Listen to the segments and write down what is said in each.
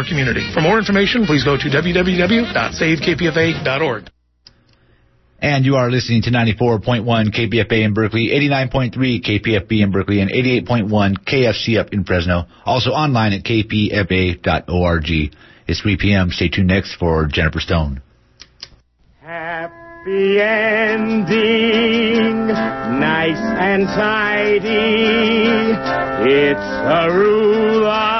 our community. For more information, please go to www.savekpfa.org. And you are listening to 94.1 KPFA in Berkeley, 89.3 KPFB in Berkeley, and 88.1 KFCF in Fresno. Also online at kpfa.org. It's 3 p.m. Stay tuned next for Jennifer Stone. Happy ending, nice and tidy. It's a rule I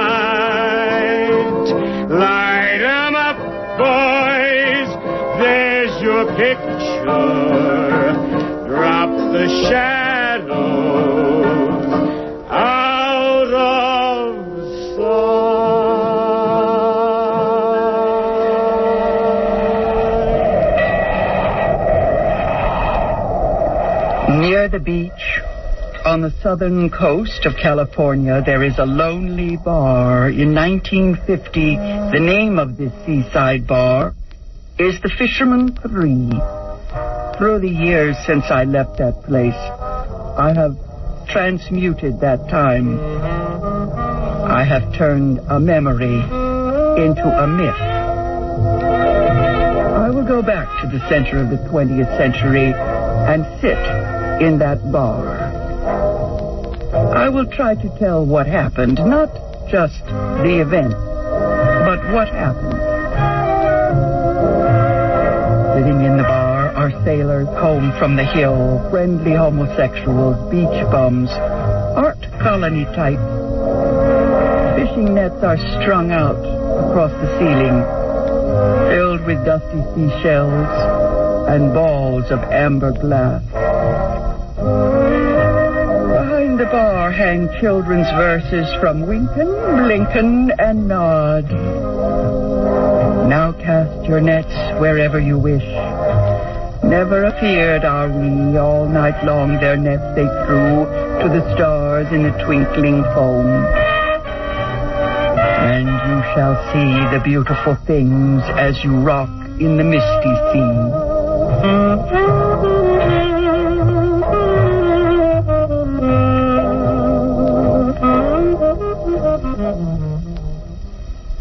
Picture. Drop the shadows out of Near the beach, on the southern coast of California, there is a lonely bar. In 1950, the name of this seaside bar is the Fisherman Three. Through the years since I left that place, I have transmuted that time. I have turned a memory into a myth. I will go back to the center of the 20th century and sit in that bar. I will try to tell what happened, not just the event, but what happened. Sailors home from the hill, friendly homosexuals, beach bums, art colony types. Fishing nets are strung out across the ceiling, filled with dusty seashells and balls of amber glass. Behind the bar hang children's verses from Winkin, Blinken, and Nod. Now cast your nets wherever you wish. Never appeared are we, all night long their nets they threw to the stars in a twinkling foam. And you shall see the beautiful things as you rock in the misty sea.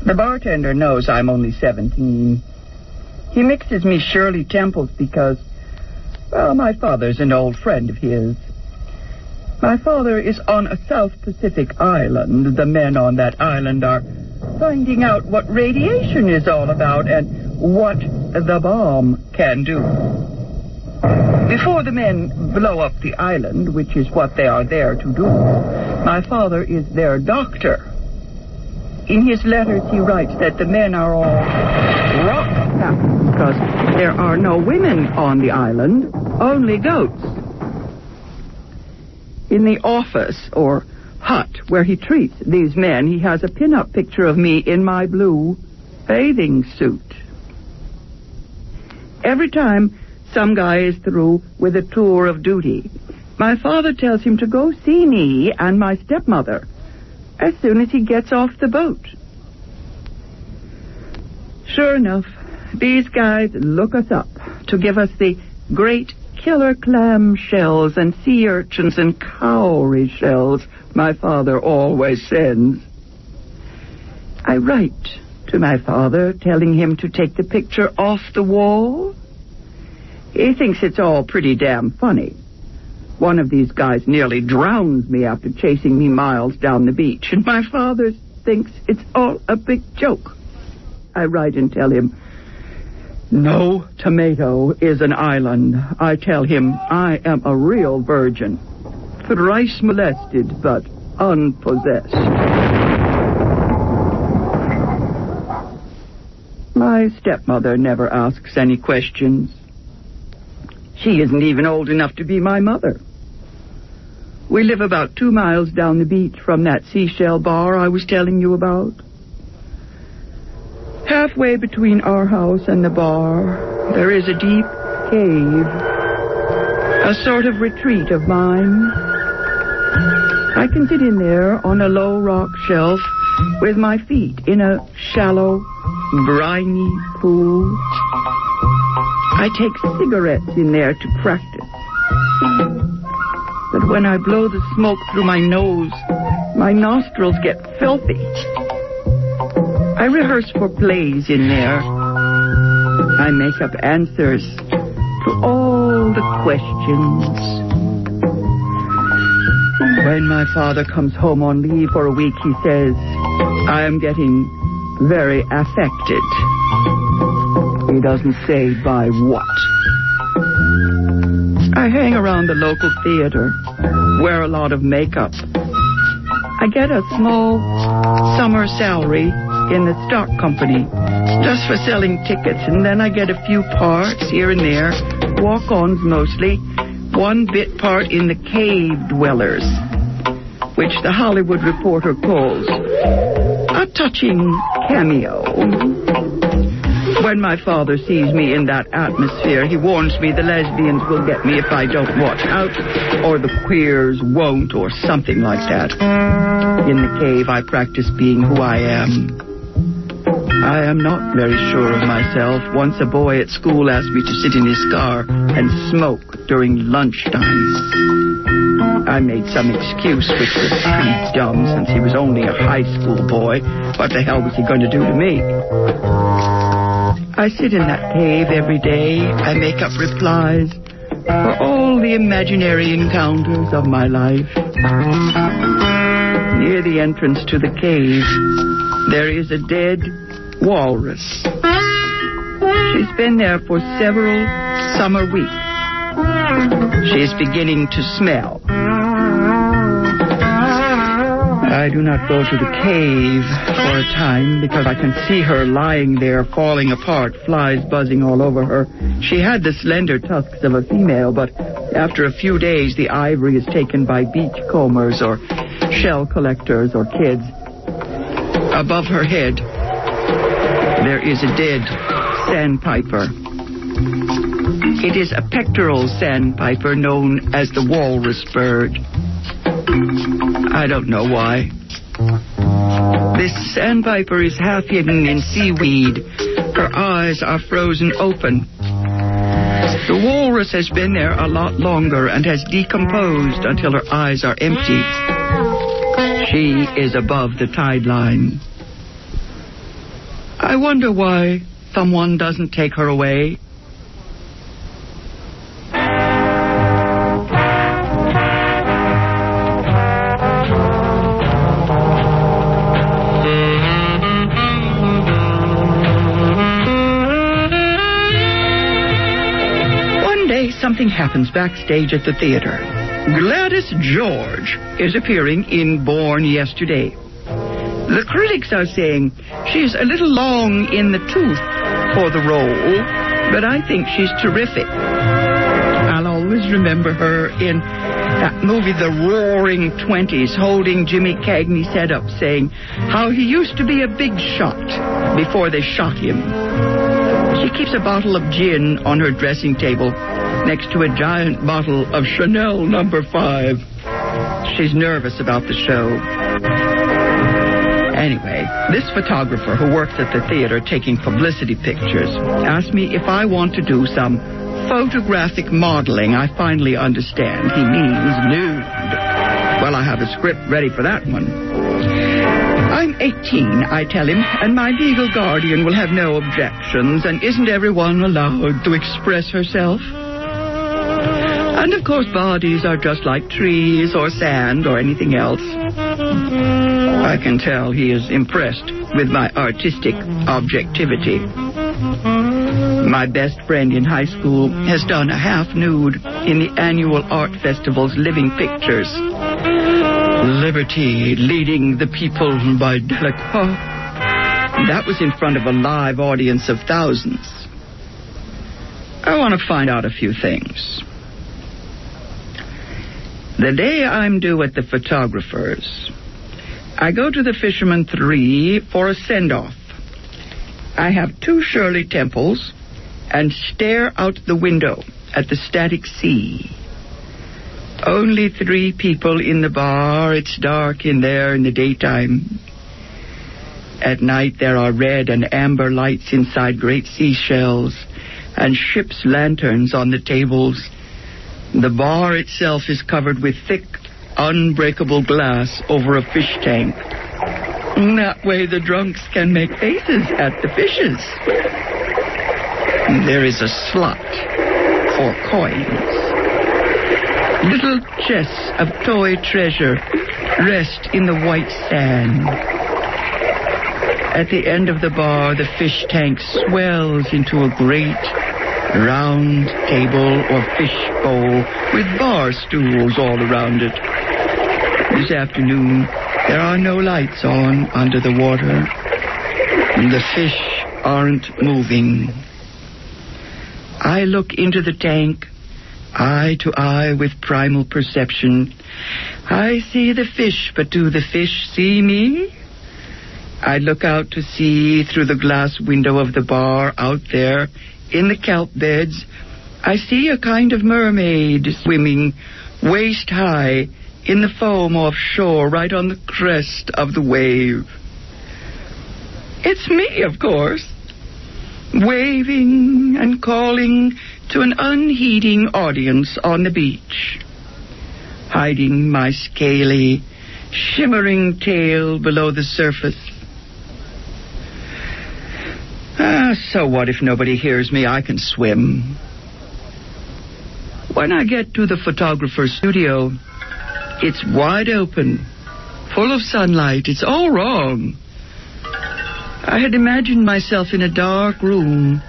The bartender knows I'm only 17. He mixes me Shirley Temples because, well, my father's an old friend of his. My father is on a South Pacific island. The men on that island are finding out what radiation is all about and what the bomb can do. Before the men blow up the island, which is what they are there to do, my father is their doctor. In his letters, he writes that the men are all rock because there are no women on the island, only goats. In the office, or hut, where he treats these men, he has a pin-up picture of me in my blue bathing suit. Every time some guy is through with a tour of duty, my father tells him to go see me and my stepmother as soon as he gets off the boat. Sure enough, these guys look us up to give us the great killer clam shells and sea urchins and cowrie shells my father always sends. I write to my father telling him to take the picture off the wall. He thinks it's all pretty damn funny. One of these guys nearly drowns me after chasing me miles down the beach, and my father thinks it's all a big joke. I write and tell him, no tomato is an island. I tell him I am a real virgin, thrice molested but unpossessed. My stepmother never asks any questions. She isn't even old enough to be my mother. We live about two miles down the beach from that seashell bar I was telling you about. Halfway between our house and the bar, there is a deep cave, a sort of retreat of mine. I can sit in there on a low rock shelf with my feet in a shallow, briny pool. I take cigarettes in there to practice. But when I blow the smoke through my nose, my nostrils get filthy. I rehearse for plays in there. I make up answers to all the questions. When my father comes home on leave for a week, he says, I am getting very affected. He doesn't say by what. I hang around the local theater, wear a lot of makeup. I get a small summer salary in the stock company just for selling tickets, and then I get a few parts here and there, walk-ons mostly, one bit part in the Cave Dwellers, which the Hollywood Reporter calls a touching cameo. When my father sees me in that atmosphere, he warns me the lesbians will get me if I don't watch out, or the queers won't, or something like that. In the cave, I practice being who I am. I am not very sure of myself. Once a boy at school asked me to sit in his car and smoke during lunchtime. I made some excuse which was pretty dumb since he was only a high school boy. What the hell was he going to do to me? I sit in that cave every day. I make up replies for all the imaginary encounters of my life. Near the entrance to the cave, there is a dead walrus. She's been there for several summer weeks. She's beginning to smell. I do not go to the cave for a time because I can see her lying there falling apart, flies buzzing all over her. She had the slender tusks of a female, but after a few days the ivory is taken by beach combers or shell collectors or kids. Above her head, there is a dead sandpiper. It is a pectoral sandpiper known as the walrus bird. I don't know why. This sandpiper is half hidden in seaweed. Her eyes are frozen open. The walrus has been there a lot longer and has decomposed until her eyes are empty. She is above the tide line. I wonder why someone doesn't take her away. One day, something happens backstage at the theater. Gladys George is appearing in Born Yesterday. The critics are saying she's a little long in the tooth for the role, but I think she's terrific. I'll always remember her in that movie, The Roaring Twenties, holding Jimmy Cagney's head up, saying how he used to be a big shot before they shot him. She keeps a bottle of gin on her dressing table next to a giant bottle of Chanel number five. She's nervous about the show. Anyway, this photographer who works at the theater taking publicity pictures asked me if I want to do some photographic modeling. I finally understand. He means nude. Well, I have a script ready for that one. I'm 18, I tell him, and my legal guardian will have no objections, and isn't everyone allowed to express herself? And of course, bodies are just like trees or sand or anything else. I can tell he is impressed with my artistic objectivity. My best friend in high school has done a half nude in the annual art festival's Living Pictures. Liberty leading the people by Delacroix. That was in front of a live audience of thousands. I want to find out a few things. The day I'm due at the photographer's, I go to the Fisherman Three for a send off. I have two Shirley Temples and stare out the window at the static sea. Only three people in the bar. It's dark in there in the daytime. At night, there are red and amber lights inside great seashells and ship's lanterns on the tables. The bar itself is covered with thick, unbreakable glass over a fish tank. That way, the drunks can make faces at the fishes. There is a slot for coins. Little chests of toy treasure rest in the white sand. At the end of the bar, the fish tank swells into a great round table or fish bowl with bar stools all around it. This afternoon, there are no lights on under the water. And the fish aren't moving. I look into the tank, eye to eye with primal perception. I see the fish, but do the fish see me? I look out to sea through the glass window of the bar out there in the kelp beds. I see a kind of mermaid swimming waist high in the foam offshore right on the crest of the wave. It's me, of course, waving and calling to an unheeding audience on the beach, hiding my scaly, shimmering tail below the surface. Ah, so what if nobody hears me? I can swim. When I get to the photographer's studio, it's wide open, full of sunlight. It's all wrong. I had imagined myself in a dark room,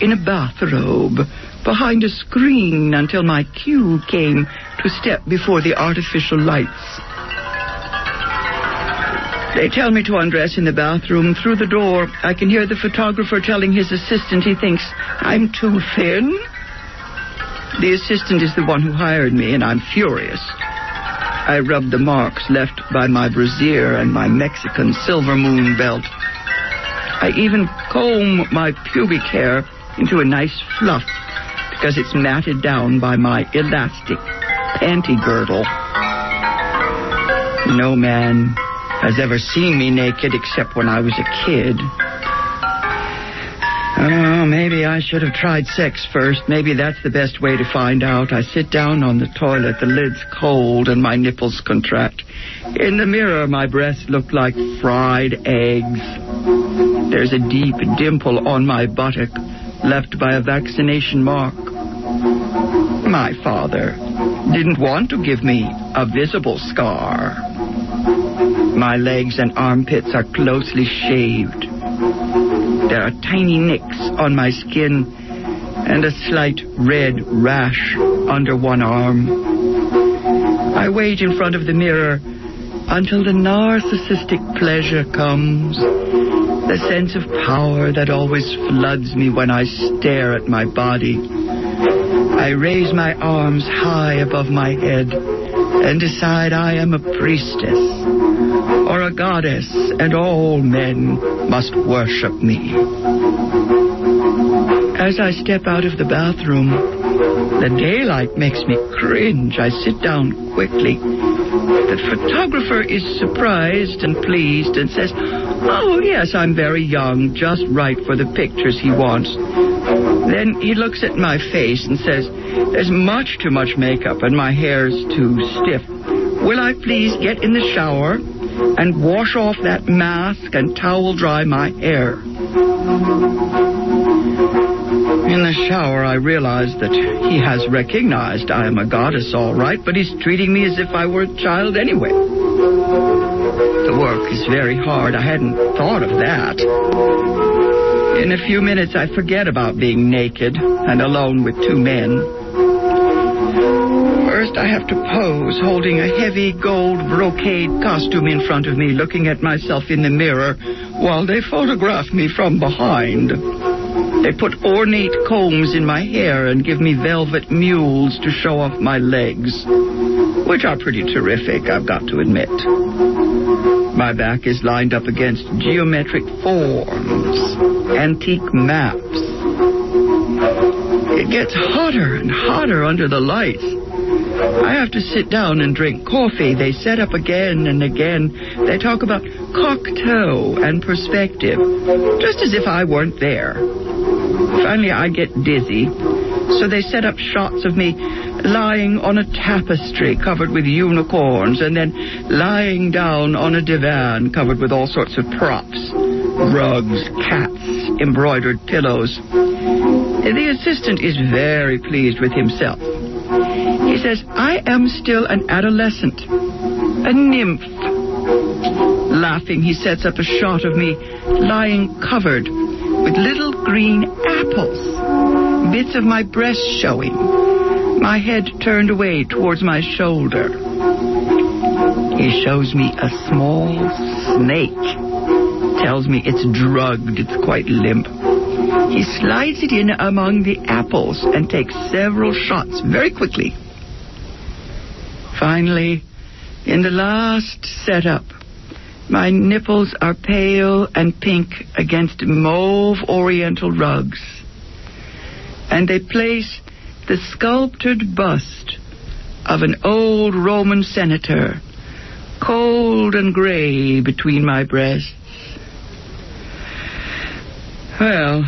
in a bathrobe, behind a screen until my cue came to step before the artificial lights. They tell me to undress in the bathroom. Through the door, I can hear the photographer telling his assistant he thinks I'm too thin. The assistant is the one who hired me, and I'm furious. I rub the marks left by my brassiere and my Mexican silver moon belt. I even comb my pubic hair into a nice fluff because it's matted down by my elastic panty girdle. No man has ever seen me naked except when I was a kid. Oh, maybe I should have tried sex first. Maybe that's the best way to find out. I sit down on the toilet, the lid's cold, and my nipples contract. In the mirror, my breasts look like fried eggs. There's a deep dimple on my buttock, left by a vaccination mark. My father didn't want to give me a visible scar. My legs and armpits are closely shaved. There are tiny nicks on my skin and a slight red rash under one arm. I wait in front of the mirror until the narcissistic pleasure comes, the sense of power that always floods me when I stare at my body. I raise my arms high above my head and decide I am a priestess or a goddess, and all men must worship me. As I step out of the bathroom, the daylight makes me cringe. I sit down quickly. The photographer is surprised and pleased and says, Oh, yes, I'm very young, just right for the pictures he wants. Then he looks at my face and says, There's much too much makeup and my hair's too stiff. Will I please get in the shower and wash off that mask and towel dry my hair? In the shower, I realize that he has recognized I am a goddess, all right, but he's treating me as if I were a child anyway. The work is very hard. I hadn't thought of that. In a few minutes, I forget about being naked and alone with two men. First, I have to pose, holding a heavy gold brocade costume in front of me, looking at myself in the mirror while they photograph me from behind. They put ornate combs in my hair and give me velvet mules to show off my legs, which are pretty terrific, I've got to admit. My back is lined up against geometric forms, antique maps. It gets hotter and hotter under the lights. I have to sit down and drink coffee. They set up again and again. They talk about Cocteau and perspective, just as if I weren't there. Finally, I get dizzy, so they set up shots of me lying on a tapestry covered with unicorns and then lying down on a divan covered with all sorts of props rugs, cats, embroidered pillows. The assistant is very pleased with himself. He says, I am still an adolescent, a nymph. Laughing, he sets up a shot of me lying covered with little green apples, bits of my breast showing, my head turned away towards my shoulder. He shows me a small snake tells me it's drugged, it's quite limp. He slides it in among the apples and takes several shots very quickly. Finally, in the last setup, my nipples are pale and pink against mauve oriental rugs. And they place the sculptured bust of an old Roman senator, cold and gray between my breasts. Well,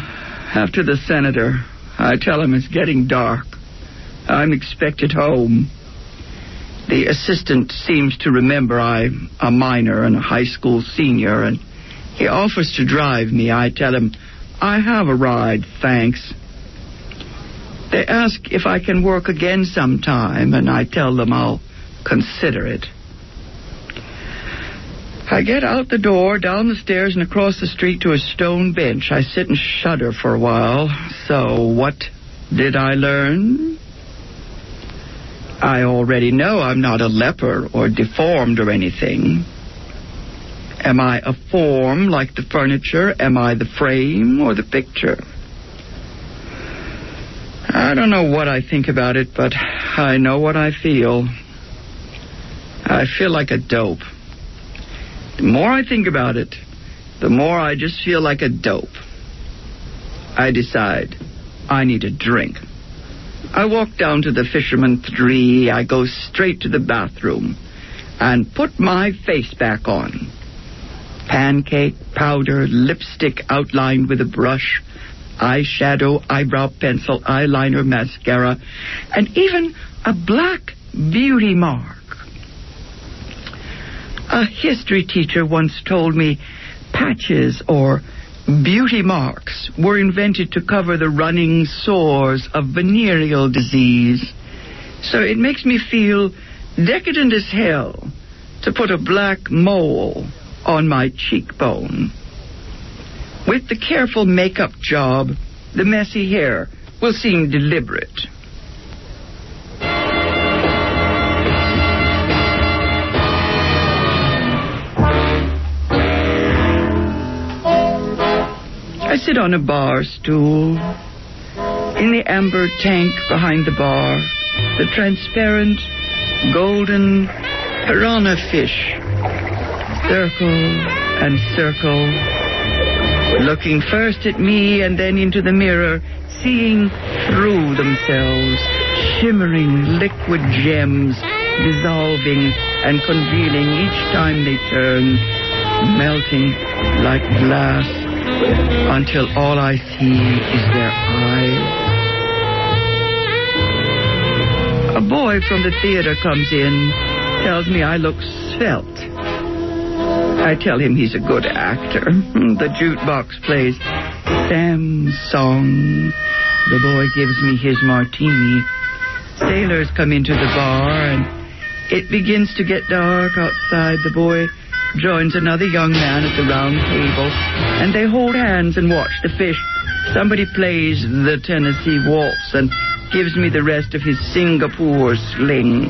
after the senator, I tell him it's getting dark. I'm expected home. The assistant seems to remember I'm a minor and a high school senior, and he offers to drive me. I tell him, I have a ride, thanks. They ask if I can work again sometime, and I tell them I'll consider it. I get out the door, down the stairs, and across the street to a stone bench. I sit and shudder for a while. So, what did I learn? I already know I'm not a leper or deformed or anything. Am I a form like the furniture? Am I the frame or the picture? I don't know what I think about it, but I know what I feel. I feel like a dope. The more I think about it, the more I just feel like a dope. I decide I need a drink. I walk down to the Fisherman Three. I go straight to the bathroom and put my face back on. Pancake, powder, lipstick outlined with a brush, eyeshadow, eyebrow pencil, eyeliner, mascara, and even a black beauty mark. A history teacher once told me patches or beauty marks were invented to cover the running sores of venereal disease. So it makes me feel decadent as hell to put a black mole on my cheekbone. With the careful makeup job, the messy hair will seem deliberate. I sit on a bar stool. In the amber tank behind the bar, the transparent, golden piranha fish circle and circle, looking first at me and then into the mirror, seeing through themselves, shimmering liquid gems, dissolving and congealing each time they turn, melting like glass until all I see is their eyes. A boy from the theater comes in, tells me I look svelte. I tell him he's a good actor. The jukebox plays Sam's song. The boy gives me his martini. Sailors come into the bar, and it begins to get dark outside. The boy joins another young man at the round table, and they hold hands and watch the fish. Somebody plays the Tennessee Waltz and gives me the rest of his Singapore sling.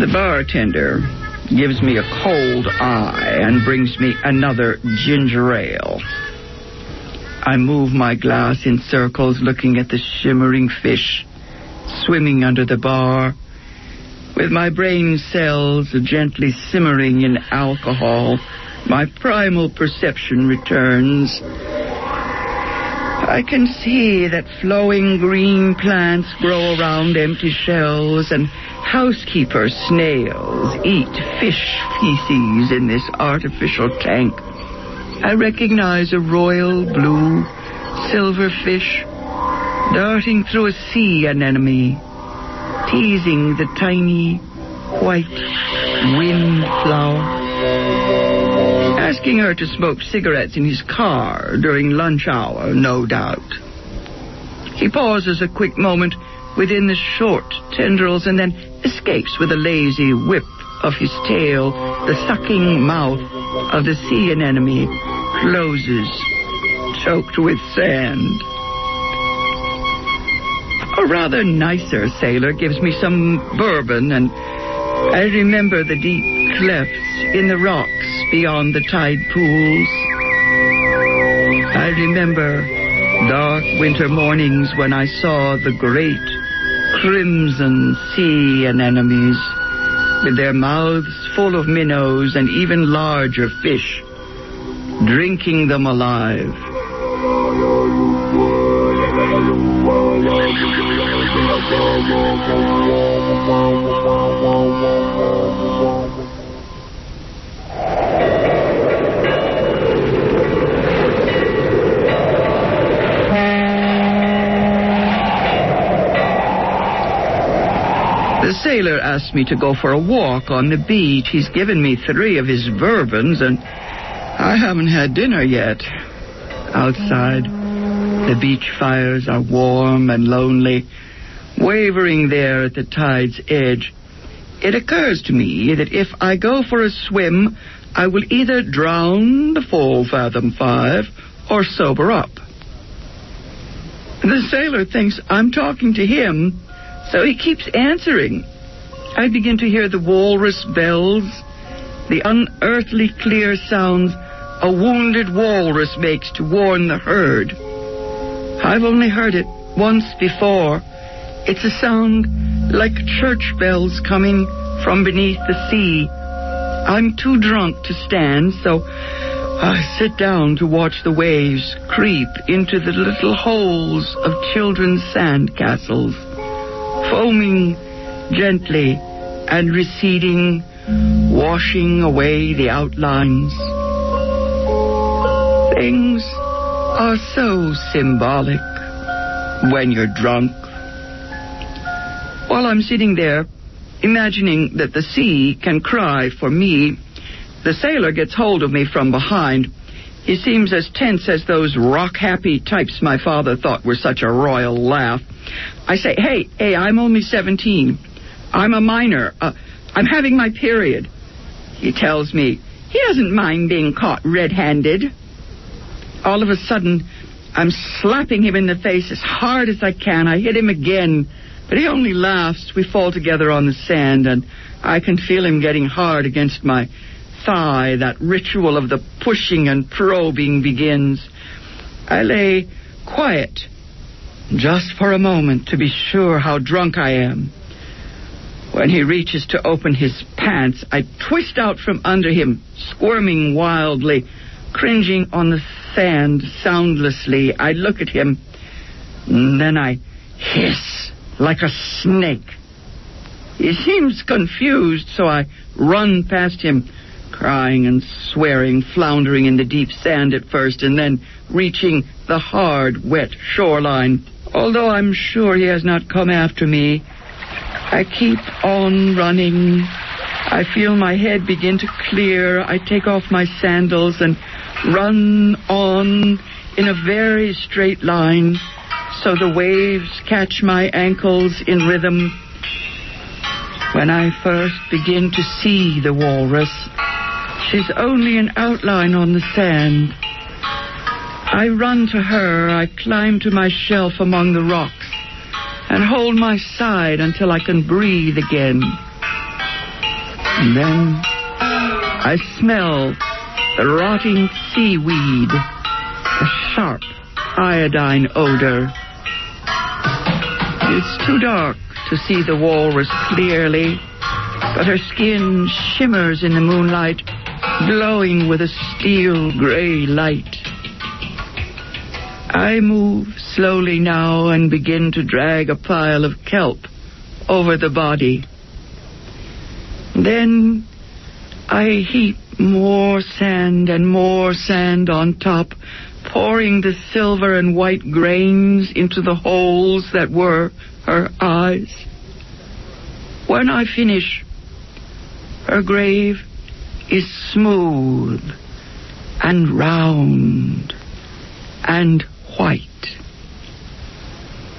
The bartender gives me a cold eye and brings me another ginger ale. I move my glass in circles looking at the shimmering fish swimming under the bar With my brain cells gently simmering in alcohol, my primal perception returns. I can see that flowing green plants grow around empty shells and housekeeper snails eat fish feces in this artificial tank. I recognize a royal blue silver fish darting through a sea anemone, teasing the tiny white windflower. Asking her to smoke cigarettes in his car during lunch hour, no doubt. He pauses a quick moment within the short tendrils and then escapes with a lazy whip of his tail. The sucking mouth of the sea anemone closes, choked with sand. A rather nicer sailor gives me some bourbon, and I remember the deep clefts in the rocks beyond the tide pools. I remember dark winter mornings when I saw the great crimson sea anemones with their mouths full of minnows and even larger fish, drinking them alive. The sailor asked me to go for a walk on the beach. He's given me three of his bourbons, and I haven't had dinner yet. Outside, the beach fires are warm and lonely, wavering there at the tide's edge. It occurs to me that if I go for a swim, I will either drown the full fathom five or sober up. The sailor thinks I'm talking to him, so he keeps answering. I begin to hear the walrus bells, the unearthly clear sounds a wounded walrus makes to warn the herd. I've only heard it once before. It's a sound like church bells coming from beneath the sea. I'm too drunk to stand, so I sit down to watch the waves creep into the little holes of children's sand castles, foaming gently and receding, washing away the outlines. Things are so symbolic when you're drunk. While I'm sitting there, imagining that the sea can cry for me, the sailor gets hold of me from behind. He seems as tense as those rock happy types my father thought were such a royal laugh. I say, hey, hey, I'm only 17. I'm a minor. Uh, I'm having my period. He tells me he doesn't mind being caught red handed. All of a sudden, I'm slapping him in the face as hard as I can. I hit him again, but he only laughs. We fall together on the sand, and I can feel him getting hard against my thigh. That ritual of the pushing and probing begins. I lay quiet just for a moment to be sure how drunk I am. When he reaches to open his pants, I twist out from under him, squirming wildly, cringing on the sand soundlessly. I look at him, and then I hiss like a snake. He seems confused, so I run past him, crying and swearing, floundering in the deep sand at first, and then reaching the hard, wet shoreline. Although I'm sure he has not come after me, I keep on running. I feel my head begin to clear. I take off my sandals and run on in a very straight line so the waves catch my ankles in rhythm. When I first begin to see the walrus, she's only an outline on the sand. I run to her, I climb to my shelf among the rocks, and hold my side until I can breathe again. And then I smell the rotting seaweed, a sharp iodine odor. It's too dark to see the walrus clearly. but her skin shimmers in the moonlight, glowing with a steel gray light. I move slowly now and begin to drag a pile of kelp over the body. Then I heap more sand and more sand on top, pouring the silver and white grains into the holes that were her eyes. When I finish, her grave is smooth and round and white.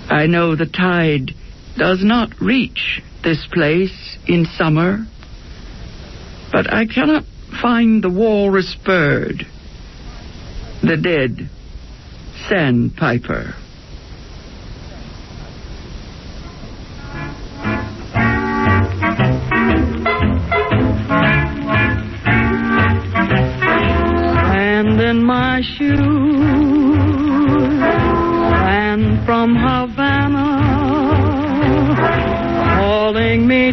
I know the tide does not reach this place in summer, but I cannot find the walrus bird, the dead sandpiper. And in my shoes, and from Havana, calling me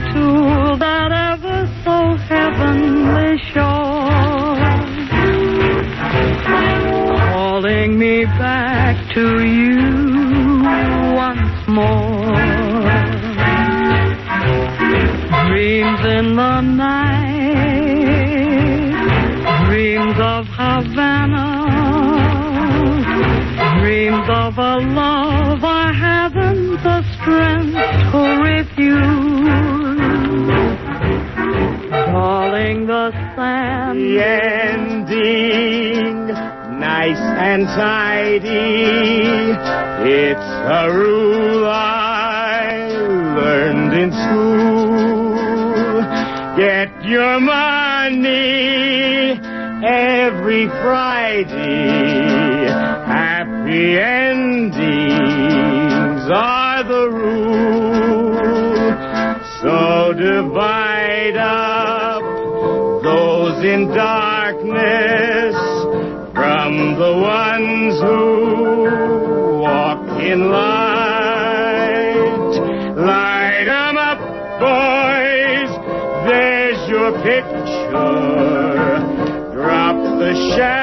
Divide up those in darkness from the ones who walk in light. Light up, boys. There's your picture. Drop the shadows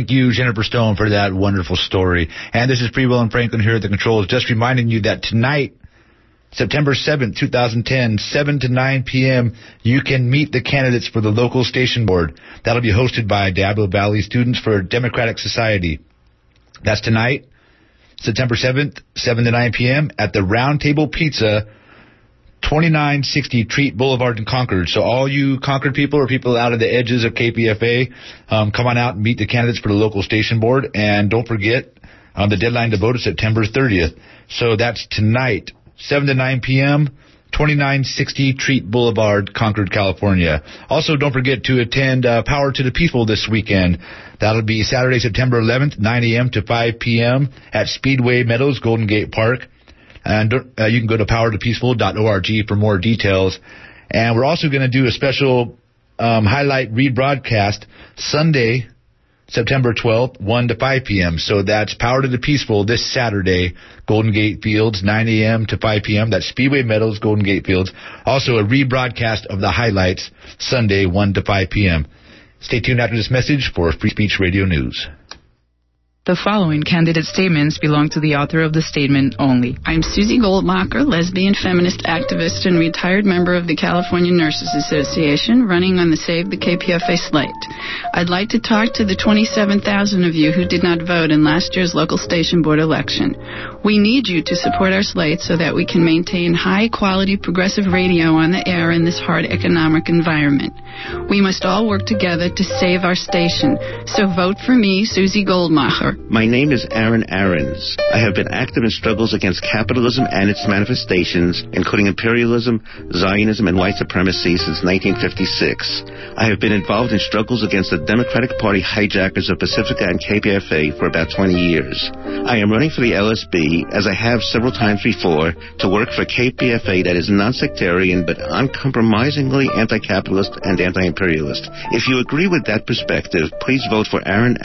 Thank you, Jennifer Stone, for that wonderful story. And this is Free Will and Franklin here at the controls, just reminding you that tonight, September 7th, 2010, 7 to 9 p.m., you can meet the candidates for the local station board. That'll be hosted by Diablo Valley Students for Democratic Society. That's tonight, September 7th, 7 to 9 p.m. at the Round Table Pizza, 2960 Treat Boulevard in Concord. So all you Concord people or people out of the edges of KPFA, um, come on out and meet the candidates for the local station board. And don't forget, um, the deadline to vote is September 30th. So that's tonight, 7 to 9 p.m., 2960 Treat Boulevard, Concord, California. Also, don't forget to attend uh, Power to the People this weekend. That'll be Saturday, September 11th, 9 a.m. to 5 p.m. at Speedway Meadows, Golden Gate Park. And uh, you can go to powertopeaceful.org for more details. And we're also going to do a special um, highlight rebroadcast Sunday, September 12th, 1 to 5 p.m. So that's Power to the Peaceful this Saturday, Golden Gate Fields, 9 a.m. to 5 p.m. That's Speedway Meadows, Golden Gate Fields. Also a rebroadcast of the highlights Sunday, 1 to 5 p.m. Stay tuned after this message for Free Speech Radio News. The following candidate statements belong to the author of the statement only. I'm Susie Goldmacher, lesbian feminist activist and retired member of the California Nurses Association, running on the Save the KPFA slate. I'd like to talk to the 27,000 of you who did not vote in last year's local station board election. We need you to support our slate so that we can maintain high quality progressive radio on the air in this hard economic environment. We must all work together to save our station. So vote for me, Susie Goldmacher. My name is Aaron Aarons. I have been active in struggles against capitalism and its manifestations, including imperialism, Zionism, and white supremacy since 1956. I have been involved in struggles against the Democratic Party hijackers of Pacifica and KPFA for about 20 years. I am running for the LSB, as I have several times before, to work for KPFA that is non-sectarian but uncompromisingly anti-capitalist and anti-imperialist. If you agree with that perspective, please vote for Aaron